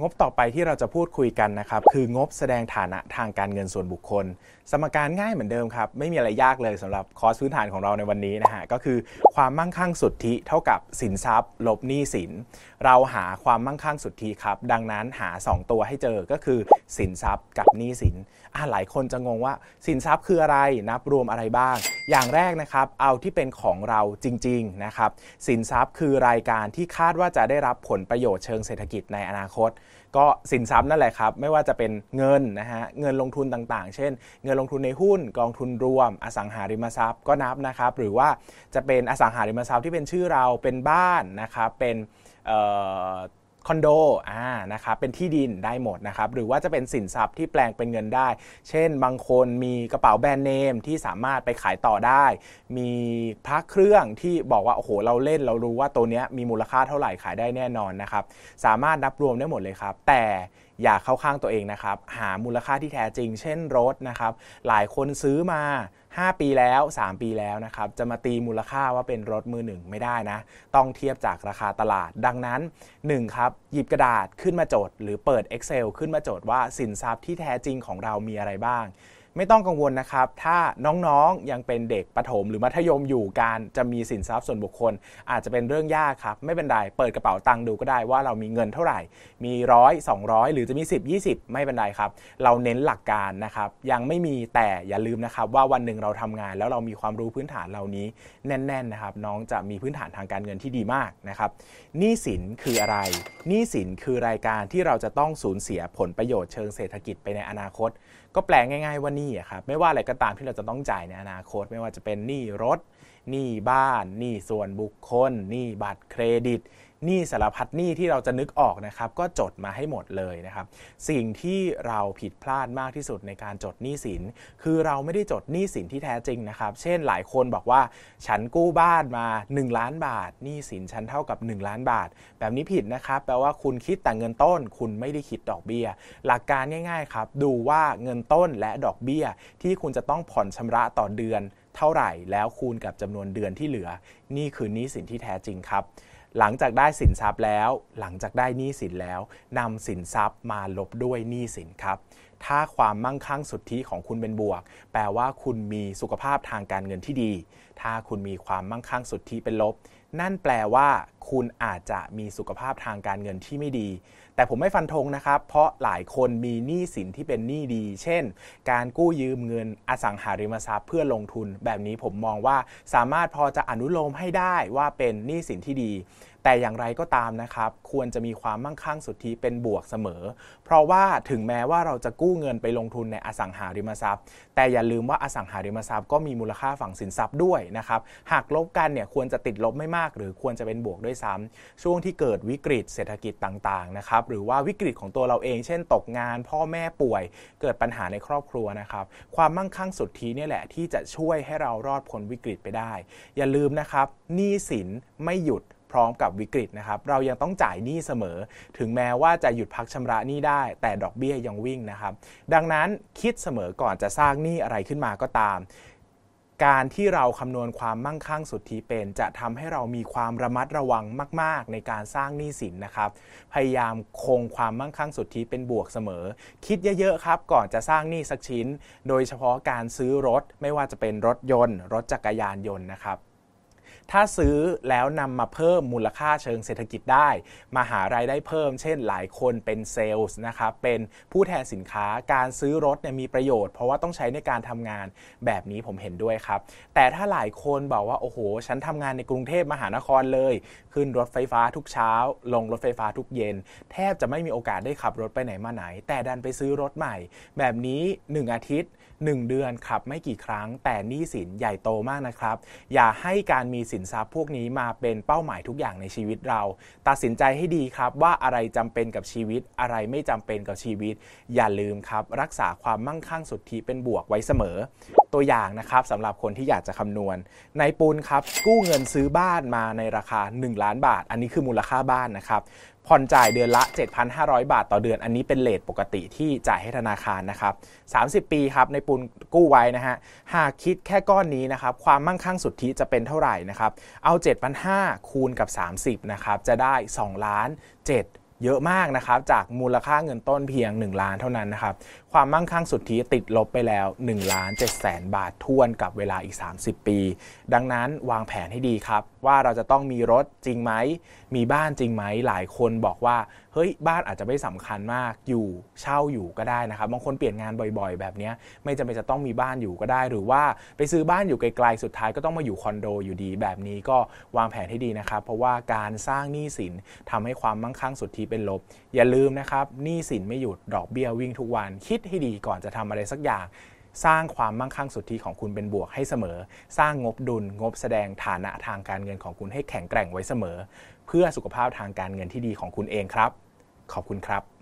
งบต่อไปที่เราจะพูดคุยกันนะครับ คืองบแสดงฐานะทางการเงินส่วนบุคคล สมการง่ายเหมือนเดิมครับ ไม่มีอะไรยากเลยสำหรับคอร์สพื้นฐานของเราในวันนี้นะฮะ ก็คือความมั่งคั่งสุทธิเท่ากับสินทรัพย์ ลบหนี้สิน เราหาความมั่งคั่งสุทธิครับ ดังนั้นหา 2 ตัวให้เจอก็คือสินทรัพย์กับหนี้สินอ่าหลายคนจะงงว่าสินทรัพย์คืออะไรนับรวมอะไรบ้าง อย่างแรกนะครับเอาที่เป็นของเราจริงๆนะครับสินทรัพย์คือรายการที่คาดว่าจะได้รับผลประโยชน์เชิงเศรษฐกิจในอนาคต ก็สินทรัพย์นั่นแหละครับ ไม่ว่าจะเป็นเงินนะฮะเงินลงทุนต่างๆ เช่น เงินลงทุนในหุ้นกองทุนรวม อสังหาริมทรัพย์ก็นับนะครับ หรือว่าจะเป็นอสังหาริมทรัพย์ที่เป็นชื่อเราเป็นบ้านนะครับเป็น คอนโดอ่านะครับเป็นที่ดินได้หมดนะครับหรือว่าจะเป็นสินทรัพย์ที่แปลงเป็นเงินได้ เช่น บางคนมีกระเป๋าแบรนด์เนมที่สามารถไปขายต่อได้ มีพระเครื่องที่บอกว่าโอ้โหเราเล่นเรารู้ว่าตัวนี้มีมูลค่าเท่าไหร่ขายได้แน่นอนนะครับสามารถนับรวมได้หมดเลยครับ แต่ อย่าเข้าข้างตัวเองนะครับ หามูลค่าที่แท้จริง เช่นรถนะครับ หลายคนซื้อมา 5 ปีแล้ว 3 ปีแล้วนะครับ จะมาตีมูลค่าว่าเป็นรถมือหนึ่งไม่ได้นะ ต้องเทียบจากราคาตลาด ดังนั้น 1 ครับ หยิบกระดาษขึ้นมาจด หรือเปิด Excel ขึ้นมาจดว่าสินทรัพย์ที่แท้จริงของเรามีอะไรบ้าง ไม่ต้องกังวลนะครับ ถ้าน้องๆยังเป็นเด็กประถม หรือมัธยมอยู่การจะมีสินทรัพย์ส่วนบุคคล อาจจะเป็นเรื่องยากครับ ไม่เป็นไรเปิดกระเป๋าตังค์ดูก็ได้ว่าเรามีเงินเท่าไหร่ มีร้อยสองร้อยหรือจะมี 10 20 ไม่เป็นไรครับ เราเน้นหลักการนะครับ ยังไม่มีแต่อย่าลืมนะครับ ว่าวันหนึ่งเราทำงาน แล้วเรามีความรู้พื้นฐานเหล่านี้แน่นๆนะครับ น้องจะมีพื้นฐานทางการเงินที่ดีมากนะครับหนี้สินคืออะไรหนี้สินคือรายการที่เราจะต้องสูญเสียผลประโยชน์เชิงเศรษฐกิจไปในอนาคต ก็แปลง่ายๆว่นี่ครับไม่ว่าอะไรก็ตามที่เราจะต้องจ่ายในอนาคต ไม่ว่าจะเป็นหนี้รถหนี้บ้านหนี้ส่วนบุคคลหนี้บัตรเครดิต หนี้สารพัดหนี้ที่เราจะนึกออกนะครับก็จดมาให้หมดเลยนะครับ สิ่งที่เราผิดพลาดมากที่สุดในการจดหนี้สิน คือเราไม่ได้จดหนี้สินที่แท้จริงนะครับ เช่นหลายคนบอกว่า ฉันกู้บ้านมา 1 ล้านบาทหนี้สินฉันเท่ากับ 1 ล้านบาท แบบนี้ผิดนะครับแปลว่าคุณคิดแต่เงินต้น คุณไม่ได้คิดดอกเบี้ย หลักการง่ายๆครับดูว่าเงินต้นและดอกเบี้ย ที่คุณจะต้องผ่อนชำระต่อเดือน เท่าไหร่แล้วคูณกับจำนวนเดือนที่เหลือ นี่คือหนี้สินที่แท้จริงครับ หลังจากได้สินทรัพย์แล้ว หลังจากได้หนี้สินแล้วนำสินทรัพย์มาลบด้วยหนี้สินครับ ถ้าความมั่งคั่งสุทธิของคุณเป็นบวก แปลว่าคุณมีสุขภาพทางการเงินที่ดี ถ้าคุณมีความมั่งคั่งสุทธิเป็นลบ นั่นแปลว่าคุณอาจจะมีสุขภาพทางการเงินที่ไม่ดี แต่ผมไม่ฟันธงนะครับ เพราะหลายคนมีหนี้สินที่เป็นหนี้ดี เช่น การกู้ยืมเงินอสังหาริมทรัพย์เพื่อลงทุน แบบนี้ผมมองว่าสามารถพอจะอนุโลมให้ได้ว่าเป็นหนี้สินที่ดี แต่อย่างไรก็ตามนะครับ ควรจะมีความมั่งคั่งสุทธิเป็นบวกเสมอ เพราะว่าถึงแม้ว่าเราจะกู้เงินไปลงทุนในอสังหาริมทรัพย์ แต่อย่าลืมว่าอสังหาริมทรัพย์ก็มีมูลค่าฝั่งสินทรัพย์ด้วยนะครับหากลบกันเนี่ยควรจะติดลบไม่มาก หรือควรจะเป็นบวกด้วยซ้ำช่วงที่เกิดวิกฤตเศรษฐกิจต่างๆนะครับหรือว่าวิกฤตของตัวเราเอง เช่น ตกงาน พ่อแม่ป่วย เกิดปัญหาในครอบครัวนะครับความมั่งคั่งสุทธินี่แหละที่จะช่วยให้เรารอดพ้นวิกฤตไปได้ อย่าลืมนะครับหนี้สินไม่หยุด พร้อมกับวิกฤตนะครับเรายังต้องจ่ายหนี้เสมอ ถึงแม้ว่าจะหยุดพักชำระหนี้ได้ แต่ดอกเบี้ยยังวิ่งนะครับ ดังนั้นคิดเสมอก่อนจะสร้างหนี้อะไรขึ้นมาก็ตามการที่เราคำนวณความมั่งคั่งสุทธิเป็น จะทำให้เรามีความระมัดระวังมาก ๆ ในการสร้างหนี้สินนะครับ พยายามคงความมั่งคั่งสุทธิเป็นบวกเสมอ คิดเยอะ ๆ ครับ ก่อนจะสร้างหนี้สักชิ้น โดยเฉพาะการซื้อรถไม่ว่าจะเป็นรถยนต์ รถจักรยานยนต์นะครับ ถ้าซื้อแล้วนำมาเพิ่มมูลค่าเชิงเศรษฐกิจได้ มาหารายได้เพิ่ม เช่นหลายคนเป็นเซลล์นะครับ เป็นผู้แทนสินค้าการซื้อรถเนี่ยมีประโยชน์ เพราะว่าต้องใช้ในการทำงานแบบนี้ผมเห็นด้วยครับ แต่ถ้าหลายคนบอกว่า โอ้โห ฉันทำงานในกรุงเทพมหานครเลย ขึ้นรถไฟฟ้าทุกเช้า ลงรถไฟฟ้าทุกเย็น แทบจะไม่มีโอกาสได้ขับรถไปไหนมาไหน แต่ดันไปซื้อรถใหม่ แบบนี้ 1 อาทิตย์ 1 เดือนขับไม่กี่ครั้ง แต่หนี้สินใหญ่โตมากนะครับอย่าให้การมีสินทรัพย์พวกนี้มาเป็นเป้าหมายทุกอย่างในชีวิตเรา ตัดสินใจให้ดีครับว่าอะไรจำเป็นกับชีวิต อะไรไม่จำเป็นกับชีวิต อย่าลืมครับ รักษาความมั่งคั่งสุทธิเป็นบวกไว้เสมอ ตัวอย่างนะครับสำหรับคนที่อยากจะคำนวณในปูนครับกู้เงินซื้อบ้านมาในราคา 1 ล้านบาท อันนี้คือมูลค่าบ้านนะครับผ่อนจ่ายเดือนละ 7,500 บาทต่อเดือน อันนี้เป็นเลทปกติที่จ่ายให้ธนาคารนะครับ 30 ปีครับในปุนกู้ไว้นะฮะ หากคิดแค่ก้อนนี้นะครับ ความมั่งคั่งสุทธิจะเป็นเท่าไหร่นะครับ เอา 7,500 คูณกับ 30 นะครับ จะได้ 2 ล้าน 7 เยอะมากนะครับจากมูลค่าเงินต้นเพียง 1 ล้านเท่านั้นนะครับความมั่งคั่งสุทธิติดลบไปแล้ว1ล้าน7แสนบาททวนกับเวลาอีก 30 ปี ดังนั้นวางแผนให้ดีครับ ว่าเราจะต้องมีรถจริงไหมมีบ้านจริงไหมหลายคนบอกว่าเฮ้ยบ้านอาจจะไม่สำคัญมากอยู่เช่าอยู่ก็ได้นะครับบางคนเปลี่ยนงานบ่อยๆ แบบนี้ไม่จำเป็นจะต้องมีบ้านอยู่ก็ได้ หรือว่าไปซื้อบ้านอยู่ไกลๆสุดท้ายก็ต้องมาอยู่คอนโดอยู่ดีแบบนี้ก็วางแผนให้ดีนะครับ เพราะว่าการสร้างหนี้สินทำให้ความมั่งคั่งสุทธิเป็นลบ อย่าลืมนะครับหนี้สินไม่หยุดดอกเบี้ยวิ่งทุกวัน คิดให้ดีก่อนจะทำอะไรสักอย่าง สร้างความมั่งคั่งสุทธิของคุณเป็นบวกให้เสมอ สร้างงบดุลงบแสดงฐานะทางการเงินของคุณให้แข็งแกร่งไว้เสมอ เพื่อสุขภาพทางการเงินที่ดีของคุณเองครับ ขอบคุณครับ